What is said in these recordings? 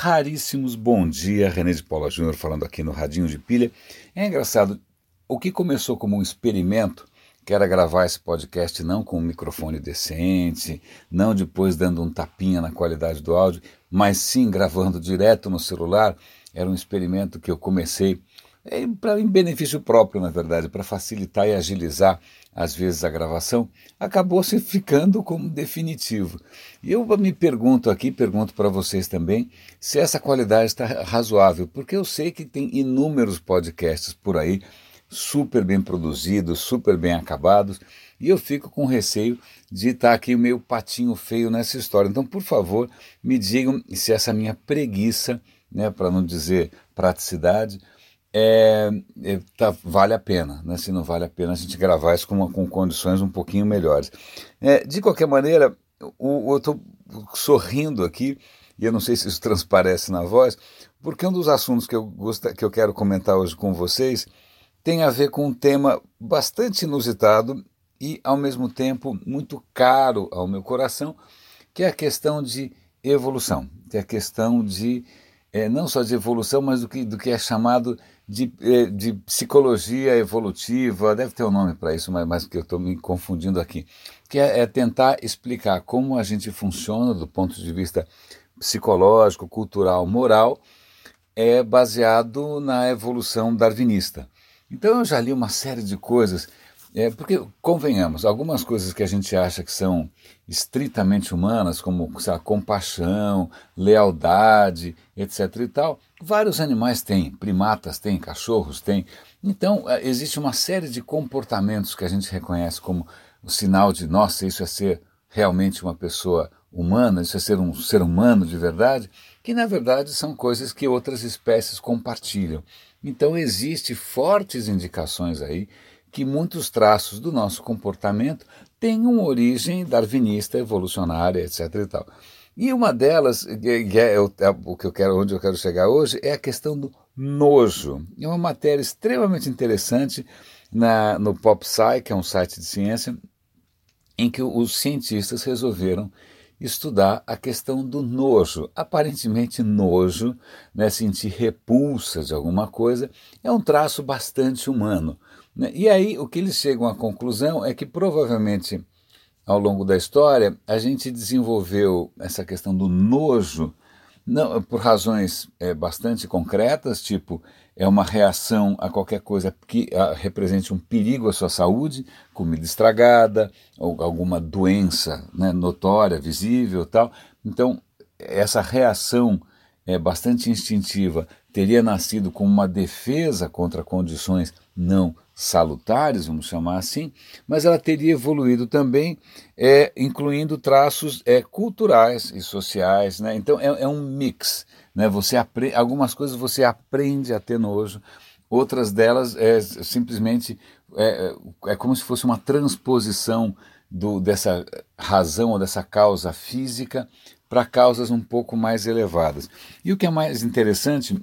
raríssimos bom dia, René de Paula Júnior falando aqui no Radinho de Pilha. É engraçado, o que começou como um experimento, que era gravar esse podcast não com um microfone decente, não depois dando um tapinha na qualidade do áudio, mas sim gravando direto no celular, era um experimento que eu comecei é, em benefício próprio, na verdade, para facilitar e agilizar às vezes a gravação, acabou se ficando como definitivo. E eu me pergunto aqui, pergunto para vocês também, se essa qualidade está razoável, porque eu sei que tem inúmeros podcasts por aí, super bem produzidos, super bem acabados, e eu fico com receio de estar aqui meio patinho feio nessa história. Então, por favor, me digam se essa minha preguiça, né, para não dizer praticidade, é, é, tá, vale a pena, né? se não vale a pena a gente gravar isso com, com condições um pouquinho melhores. É, de qualquer maneira, o, eu estou sorrindo aqui, e eu não sei se isso transparece na voz, porque um dos assuntos que eu, gost... que eu quero comentar hoje com vocês tem a ver com um tema bastante inusitado e, ao mesmo tempo, muito caro ao meu coração, que é a questão de evolução, que é a questão de, é, não só de evolução, mas do que, do que é chamado de, eh, de psicologia evolutiva, deve ter um nome para isso, mas, mas que eu estou me confundindo aqui, que é, é, tentar explicar como a gente funciona do ponto de vista psicológico, cultural, moral, é baseado na evolução darwinista. Então eu já li uma série de coisas é, porque, convenhamos, algumas coisas que a gente acha que são estritamente humanas, como lá, compaixão, lealdade, etc. e tal, vários animais têm, primatas têm, cachorros têm. Então, é, existe uma série de comportamentos que a gente reconhece como o sinal de, nossa, isso é ser realmente uma pessoa humana, isso é ser um ser humano de verdade, que na verdade são coisas que outras espécies compartilham. Então, existe fortes indicações aí que muitos traços do nosso comportamento têm uma origem darwinista, evolucionária, etc. E, tal. e uma delas, que é, é o que eu quero, onde eu quero chegar hoje, é a questão do nojo. É uma matéria extremamente interessante na, no PopSci, que é um site de ciência, em que os cientistas resolveram estudar a questão do nojo. Aparentemente, nojo, né, sentir repulsa de alguma coisa, é um traço bastante humano. Né? E aí o que eles chegam à conclusão é que provavelmente ao longo da história a gente desenvolveu essa questão do nojo não, por razões é, bastante concretas, tipo é uma reação a qualquer coisa que a, represente um perigo à sua saúde, comida estragada, ou alguma doença né, notória, visível tal. Então, essa reação é bastante instintiva teria nascido como uma defesa contra condições não salutares, vamos chamar assim, mas ela teria evoluído também, é, incluindo traços é, culturais e sociais. Né? Então é, é, um mix. Né? Você algumas coisas você aprende a ter nojo, outras delas é simplesmente é, é como se fosse uma transposição do, dessa razão ou dessa causa física para causas um pouco mais elevadas. E o que é mais interessante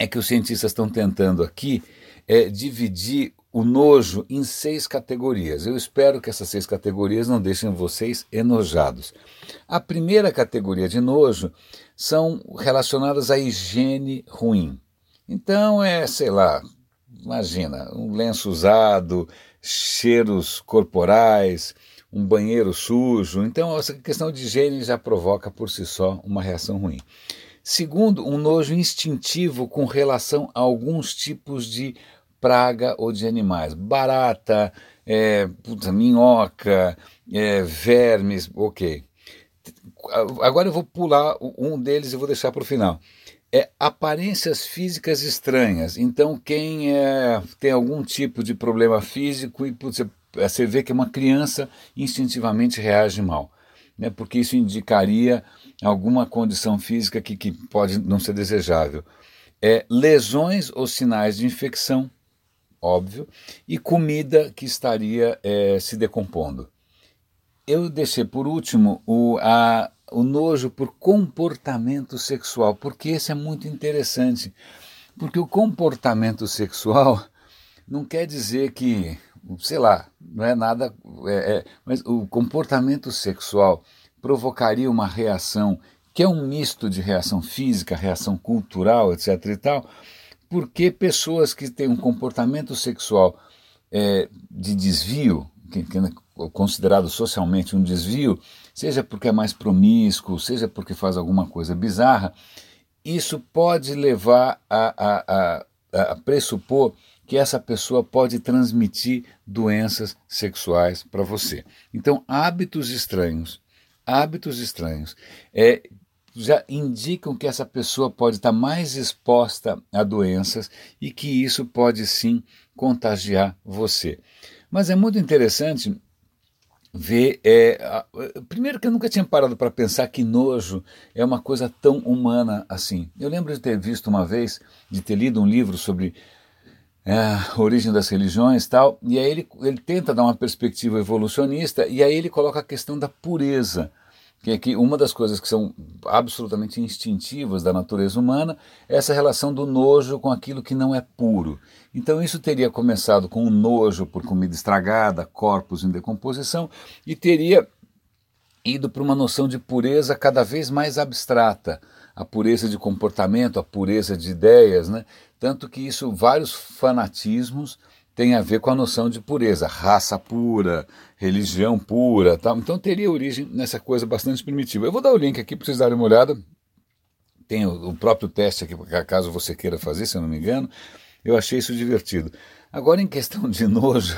é que os cientistas estão tentando aqui é dividir o nojo em seis categorias. Eu espero que essas seis categorias não deixem vocês enojados. A primeira categoria de nojo são relacionadas à higiene ruim. Então é, sei lá, imagina, um lenço usado, cheiros corporais, um banheiro sujo. Então essa questão de higiene já provoca por si só uma reação ruim. Segundo, um nojo instintivo com relação a alguns tipos de praga ou de animais. Barata, é, puta, minhoca, é, vermes, ok. Agora eu vou pular um deles e vou deixar para o final. É aparências físicas estranhas. Então, quem é, tem algum tipo de problema físico e putz, você vê que uma criança instintivamente reage mal, né? porque isso indicaria alguma condição física que, que pode não ser desejável. É, lesões ou sinais de infecção, óbvio, e comida que estaria é, se decompondo. Eu deixei por último o, a, o nojo por comportamento sexual, porque esse é muito interessante. Porque o comportamento sexual não quer dizer que, sei lá, não é nada. É, é, mas o comportamento sexual provocaria uma reação que é um misto de reação física, reação cultural, etc. e tal, porque pessoas que têm um comportamento sexual é, de desvio, que, que é considerado socialmente um desvio, seja porque é mais promíscuo, seja porque faz alguma coisa bizarra, isso pode levar a, a, a, a pressupor que essa pessoa pode transmitir doenças sexuais para você. Então, hábitos estranhos, hábitos estranhos, é, já indicam que essa pessoa pode estar mais exposta a doenças e que isso pode sim contagiar você. Mas é muito interessante ver. É, a, primeiro, que eu nunca tinha parado para pensar que nojo é uma coisa tão humana assim. Eu lembro de ter visto uma vez, de ter lido um livro sobre é, a origem das religiões tal, e aí ele, ele tenta dar uma perspectiva evolucionista, e aí ele coloca a questão da pureza que é que uma das coisas que são absolutamente instintivas da natureza humana é essa relação do nojo com aquilo que não é puro. Então isso teria começado com o nojo por comida estragada, corpos em decomposição, e teria ido para uma noção de pureza cada vez mais abstrata, a pureza de comportamento, a pureza de ideias, né? Tanto que isso vários fanatismos tem a ver com a noção de pureza, raça pura, religião pura, tal. Então teria origem nessa coisa bastante primitiva. Eu vou dar o link aqui para vocês darem uma olhada. Tem o, o próprio teste aqui, caso você queira fazer, se eu não me engano. Eu achei isso divertido. Agora, em questão de nojo,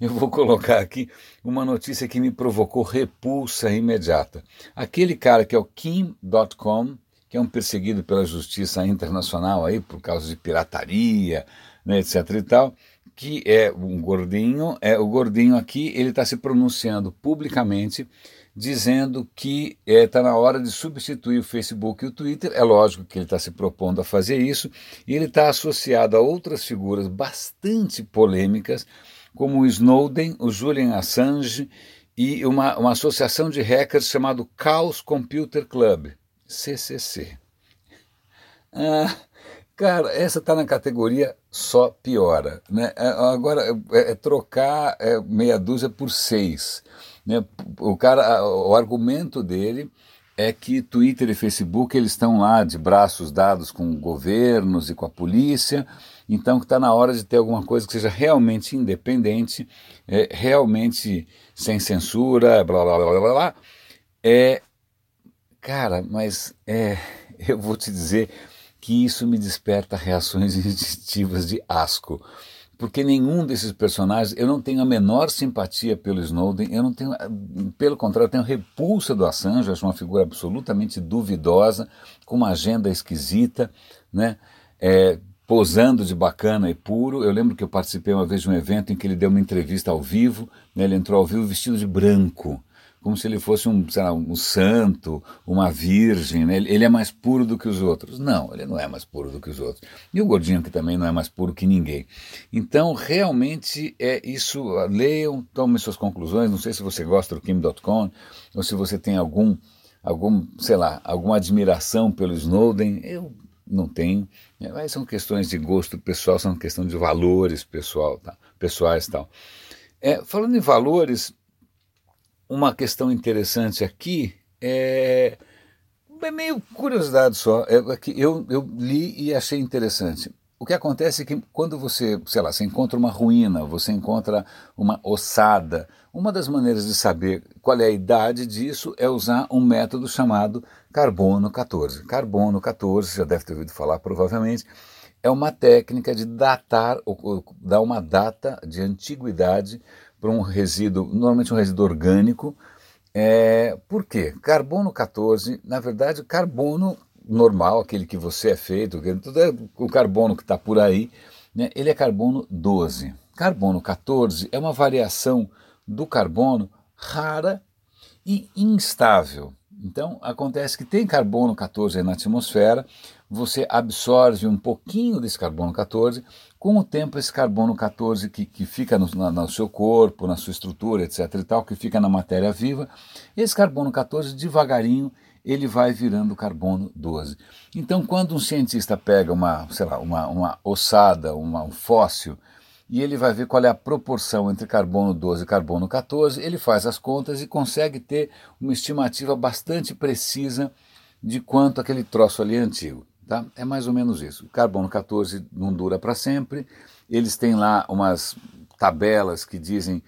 eu vou colocar aqui uma notícia que me provocou repulsa imediata. Aquele cara que é o Kim.com, que é um perseguido pela justiça internacional aí por causa de pirataria, né, etc e tal, que é um gordinho, é o gordinho aqui, ele está se pronunciando publicamente, dizendo que está é, tá na hora de substituir o Facebook e o Twitter. É lógico que ele está se propondo a fazer isso, e ele está associado a outras figuras bastante polêmicas, como o Snowden, o Julian Assange e uma, uma associação de hackers chamado Chaos Computer Club, CCC. Ah, Cara, essa está na categoria só piora. Né? É, agora, é, é trocar é, meia dúzia por seis. Né? O, cara, o argumento dele é que Twitter e Facebook eles estão lá de braços dados com governos e com a polícia, então está na hora de ter alguma coisa que seja realmente independente, é, realmente sem censura, blá blá blá blá blá. É, cara, mas é, eu vou te dizer que isso me desperta reações instintivas de asco. Porque nenhum desses personagens, eu não tenho a menor simpatia pelo Snowden, eu não tenho, pelo contrário, eu tenho repulsa do Assange, acho uma figura absolutamente duvidosa, com uma agenda esquisita, né? É, posando de bacana e puro. Eu lembro que eu participei uma vez de um evento em que ele deu uma entrevista ao vivo, né? ele entrou ao vivo vestido de branco como se ele fosse um, lá, um santo, uma virgem, né? ele é mais puro do que os outros. Não, ele não é mais puro do que os outros. E o gordinho que também não é mais puro que ninguém. Então, realmente é isso. Leiam, tomem suas conclusões. Não sei se você gosta do Kim.com ou se você tem algum, algum, sei lá, alguma admiração pelo Snowden. Eu não tenho. É, mas são questões de gosto pessoal, são questões de valores pessoal, tá? pessoais tal. É, falando em valores, uma questão interessante aqui é, é meio curiosidade só. É, que eu, eu li e achei interessante. O que acontece é que quando você, sei lá, você encontra uma ruína, você encontra uma ossada, uma das maneiras de saber qual é a idade disso é usar um método chamado carbono 14. Carbono 14, você já deve ter ouvido falar provavelmente, é uma técnica de datar, ou, dar uma data de antiguidade para um resíduo, normalmente um resíduo orgânico. É, por quê? Carbono 14, na verdade, carbono normal, aquele que você é feito, o carbono que está por aí, né, ele é carbono 12. Carbono 14 é uma variação do carbono rara e instável. Então, acontece que tem carbono 14 na atmosfera, você absorve um pouquinho desse carbono 14, com o tempo esse carbono 14 que, que fica no, na, no seu corpo, na sua estrutura, etc e tal, que fica na matéria viva, esse carbono 14 devagarinho ele vai virando carbono 12. Então, quando um cientista pega uma, sei lá, uma, uma ossada, uma, um fóssil, e ele vai ver qual é a proporção entre carbono 12 e carbono 14, ele faz as contas e consegue ter uma estimativa bastante precisa de quanto aquele troço ali é antigo. Tá? É mais ou menos isso. O carbono 14 não dura para sempre. Eles têm lá umas tabelas que dizem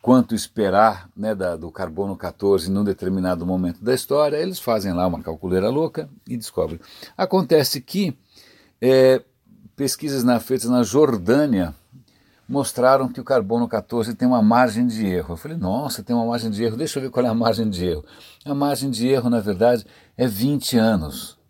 quanto esperar né, da, do carbono 14 num determinado momento da história. Eles fazem lá uma calculeira louca e descobrem. Acontece que é, pesquisas na, feitas na Jordânia mostraram que o carbono 14 tem uma margem de erro. Eu falei, nossa, tem uma margem de erro, deixa eu ver qual é a margem de erro. A margem de erro, na verdade, é 20 anos.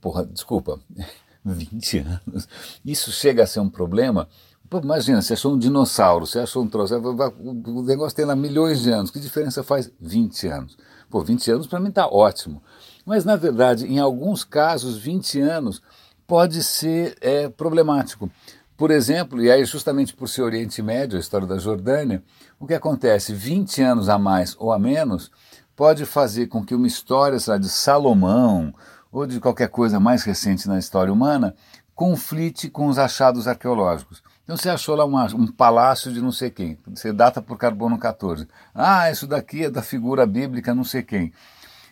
Porra, desculpa, 20 anos. Isso chega a ser um problema? Pô, imagina, você achou um dinossauro, você achou um troço, o negócio tem lá milhões de anos, que diferença faz 20 anos? Pô, 20 anos para mim está ótimo. Mas, na verdade, em alguns casos, 20 anos pode ser é, problemático. Por exemplo, e aí justamente por ser Oriente Médio, a história da Jordânia, o que acontece? 20 anos a mais ou a menos pode fazer com que uma história lá, de Salomão ou de qualquer coisa mais recente na história humana conflite com os achados arqueológicos. Então você achou lá uma, um palácio de não sei quem, você data por carbono 14. Ah, isso daqui é da figura bíblica não sei quem.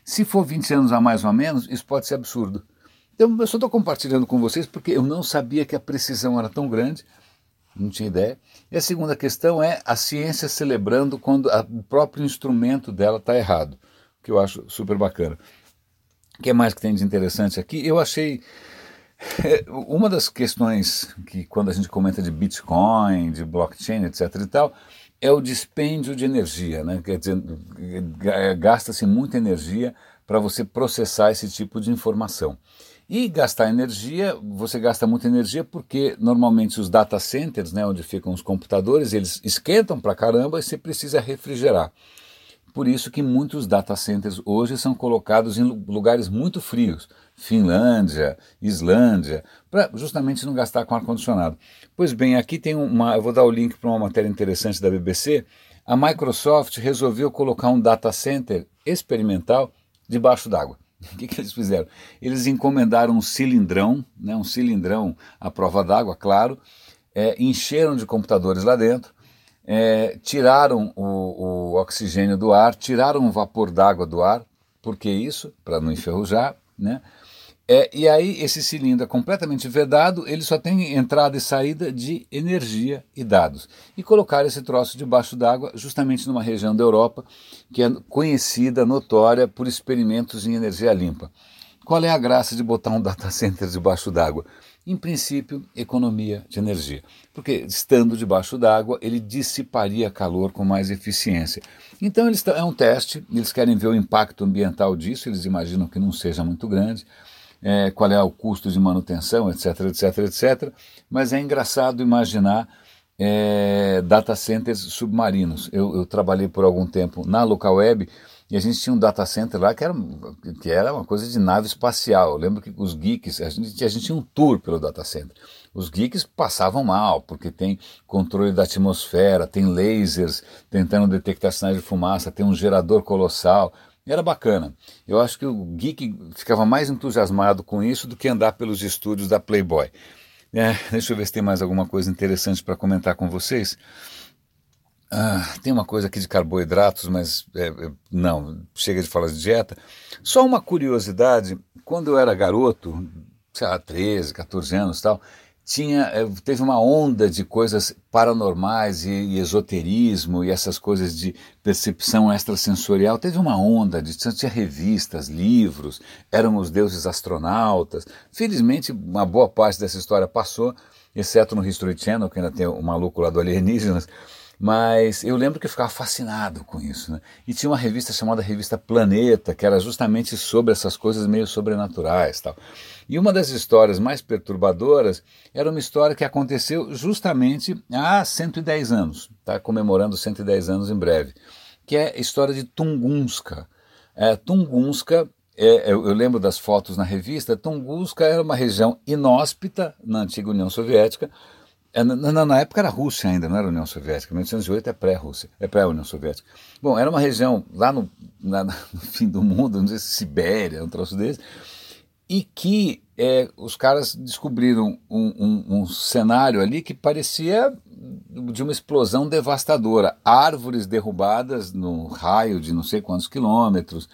Se for 20 anos a mais ou a menos, isso pode ser absurdo. Então, eu só estou compartilhando com vocês porque eu não sabia que a precisão era tão grande, não tinha ideia. E a segunda questão é a ciência celebrando quando a, o próprio instrumento dela está errado, que eu acho super bacana. O que mais que tem de interessante aqui? Eu achei é, uma das questões que quando a gente comenta de Bitcoin, de blockchain, etc. e tal, é o dispêndio de energia, né? Quer dizer, gasta-se muita energia para você processar esse tipo de informação. E gastar energia, você gasta muita energia porque normalmente os data centers, né, onde ficam os computadores, eles esquentam para caramba e você precisa refrigerar. Por isso que muitos data centers hoje são colocados em lugares muito frios, Finlândia, Islândia, para justamente não gastar com ar-condicionado. Pois bem, aqui tem uma, eu vou dar o link para uma matéria interessante da BBC. A Microsoft resolveu colocar um data center experimental debaixo d'água. O que, que, eles fizeram? Eles encomendaram um cilindrão, né, um cilindrão à prova d'água, claro, é, encheram de computadores lá dentro, é, tiraram o, o, oxigênio do ar, tiraram o vapor d'água do ar, por que isso? Para não enferrujar, né? É, e aí esse cilindro é completamente vedado, ele só tem entrada e saída de energia e dados. E colocar esse troço debaixo d'água justamente numa região da Europa que é conhecida, notória por experimentos em energia limpa. Qual é a graça de botar um data center debaixo d'água? Em princípio, economia de energia, porque estando debaixo d'água ele dissiparia calor com mais eficiência. Então eles, é um teste, eles querem ver o impacto ambiental disso, eles imaginam que não seja muito grande é, qual é o custo de manutenção, etc, etc, etc. Mas é engraçado imaginar é, data centers submarinos. Eu, eu, trabalhei por algum tempo na local web e a gente tinha um data center lá que era, que era uma coisa de nave espacial. Eu lembro que os geeks, a gente, a gente tinha um tour pelo data center. Os geeks passavam mal, porque tem controle da atmosfera, tem lasers tentando detectar sinais de fumaça, tem um gerador colossal. Era bacana. Eu acho que o geek ficava mais entusiasmado com isso do que andar pelos estúdios da Playboy. É, deixa eu ver se tem mais alguma coisa interessante para comentar com vocês. Ah, tem uma coisa aqui de carboidratos, mas é, é, não, chega de falar de dieta. Só uma curiosidade: quando eu era garoto, sei lá, 13, 14 anos tal, tinha, eh, teve uma onda de coisas paranormais e, e, esoterismo e essas coisas de percepção extrasensorial. Teve uma onda de tinha revistas, livros, eram os deuses astronautas. Felizmente, uma boa parte dessa história passou, exceto no History Channel, que ainda tem o maluco lá do alienígenas. Mas eu lembro que eu ficava fascinado com isso. Né? E tinha uma revista chamada Revista Planeta, que era justamente sobre essas coisas meio sobrenaturais. Tal. E uma das histórias mais perturbadoras era uma história que aconteceu justamente há 110 anos, tá? comemorando 110 anos em breve, que é a história de Tunguska. É, Tunguska é, eu, eu, lembro das fotos na revista, Tunguska era uma região inóspita na antiga União Soviética, é, na, na, época era Rússia ainda, não era União Soviética. 1908 é pré-Rússia, é pré-União Soviética. Bom, era uma região lá no, na, no, fim do mundo, não sei se Sibéria, um troço desse, e que é, os caras descobriram um, um, um, cenário ali que parecia de uma explosão devastadora. Árvores derrubadas no raio de não sei quantos quilômetros,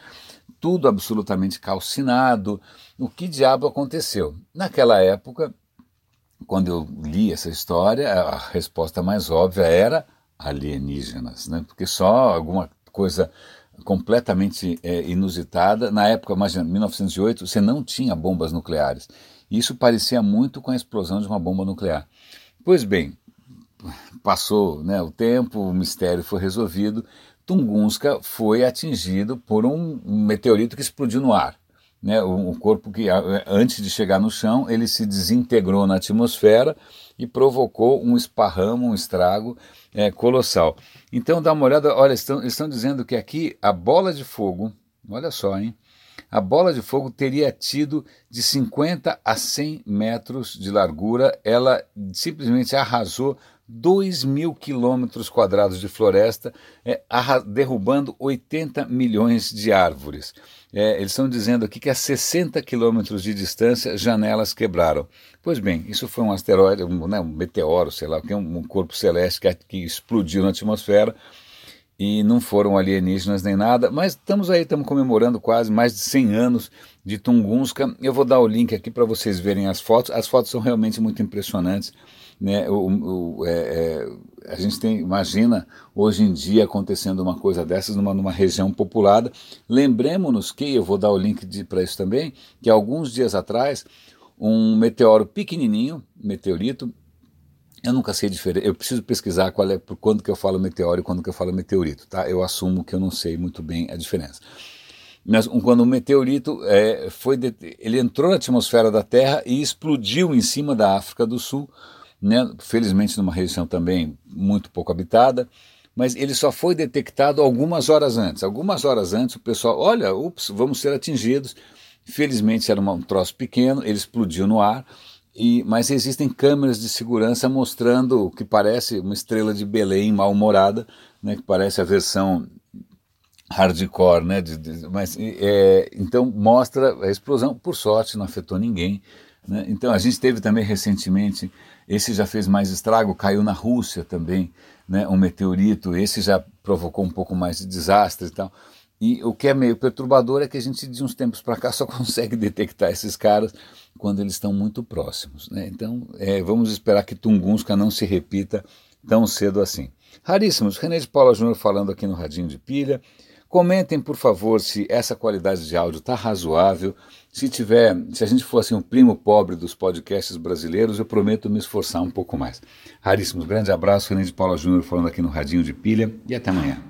tudo absolutamente calcinado. O que diabo aconteceu? Naquela época, quando eu li essa história, a resposta mais óbvia era alienígenas, né? porque só alguma coisa completamente é, inusitada. Na época, imagina, 1908, você não tinha bombas nucleares. Isso parecia muito com a explosão de uma bomba nuclear. Pois bem, passou né, o tempo, o mistério foi resolvido. Tunguska foi atingido por um meteorito que explodiu no ar. Né, corpo que, antes de chegar no chão, ele se desintegrou na atmosfera e provocou um esparramo, um estrago é, colossal. Então dá uma olhada, olha, estão, estão dizendo que aqui a bola de fogo, olha só, hein? A bola de fogo teria tido de 50 a 100 metros de largura, ela simplesmente arrasou 2 mil quilômetros quadrados de floresta, é, derrubando 80 milhões de árvores. É, eles estão dizendo aqui que a 60 quilômetros de distância janelas quebraram. Pois bem, isso foi um asteroide, um, né, um meteoro, sei lá, um corpo celeste que, que explodiu na atmosfera e não foram alienígenas nem nada, mas estamos aí, estamos comemorando quase mais de 100 anos de Tunguska. Eu vou dar o link aqui para vocês verem as fotos. As fotos são realmente muito impressionantes. Né? O, o, é, é, a gente tem, imagina hoje em dia acontecendo uma coisa dessas numa, numa região populada. Lembremos-nos que, eu vou dar o link para isso também, que alguns dias atrás um meteoro pequenininho, meteorito, eu nunca sei diferente. Eu preciso pesquisar qual é por quando que eu falo meteoro e quando que eu falo meteorito, tá? Eu assumo que eu não sei muito bem a diferença. Mas quando o meteorito é, foi, ele entrou na atmosfera da Terra e explodiu em cima da África do Sul, né? Felizmente numa região também muito pouco habitada, mas ele só foi detectado algumas horas antes. Algumas horas antes o pessoal, olha, ups, vamos ser atingidos. Felizmente era um troço pequeno, ele explodiu no ar e, mas existem câmeras de segurança mostrando o que parece uma estrela de Belém mal-humorada, né, que parece a versão hardcore, né, de, de, mas, é, então mostra a explosão, por sorte não afetou ninguém. Né, então a gente teve também recentemente, esse já fez mais estrago, caiu na Rússia também, né, um meteorito, esse já provocou um pouco mais de desastre e tal. E o que é meio perturbador é que a gente, de uns tempos para cá, só consegue detectar esses caras quando eles estão muito próximos. Né? Então, é, vamos esperar que Tunguska não se repita tão cedo assim. Raríssimos, René de Paula Júnior falando aqui no Radinho de Pilha. Comentem, por favor, se essa qualidade de áudio está razoável. Se tiver, se a gente fosse um primo pobre dos podcasts brasileiros, eu prometo me esforçar um pouco mais. Raríssimos, grande abraço, René de Paula Júnior falando aqui no Radinho de Pilha e até amanhã.